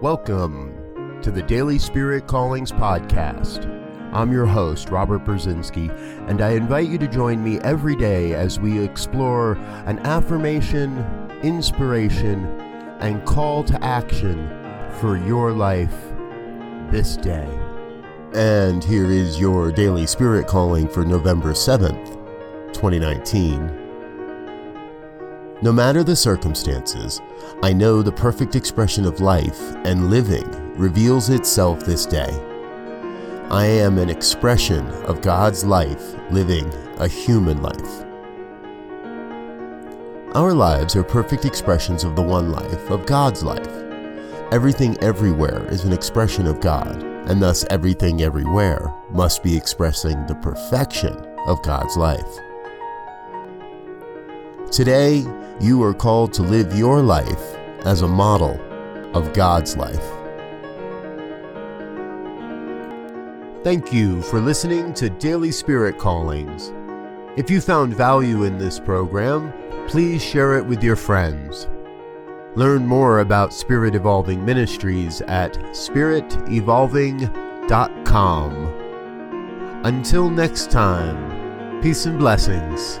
Welcome to the Daily Spirit Callings Podcast. I'm your host, Robert Brzezinski, and I invite you to join me every day as we explore an affirmation, inspiration, and call to action for your life this day. And here is your Daily Spirit Calling for November 7th, 2019. No matter the circumstances, I know the perfect expression of life and living reveals itself this day. I am an expression of God's life living a human life. Our lives are perfect expressions of the one life, of God's life. Everything everywhere is an expression of God, and thus everything everywhere must be expressing the perfection of God's life. Today, you are called to live your life as a model of God's life. Thank you for listening to Daily Spirit Callings. If you found value in this program, please share it with your friends. Learn more about Spirit Evolving Ministries at spiritevolving.com. Until next time, peace and blessings.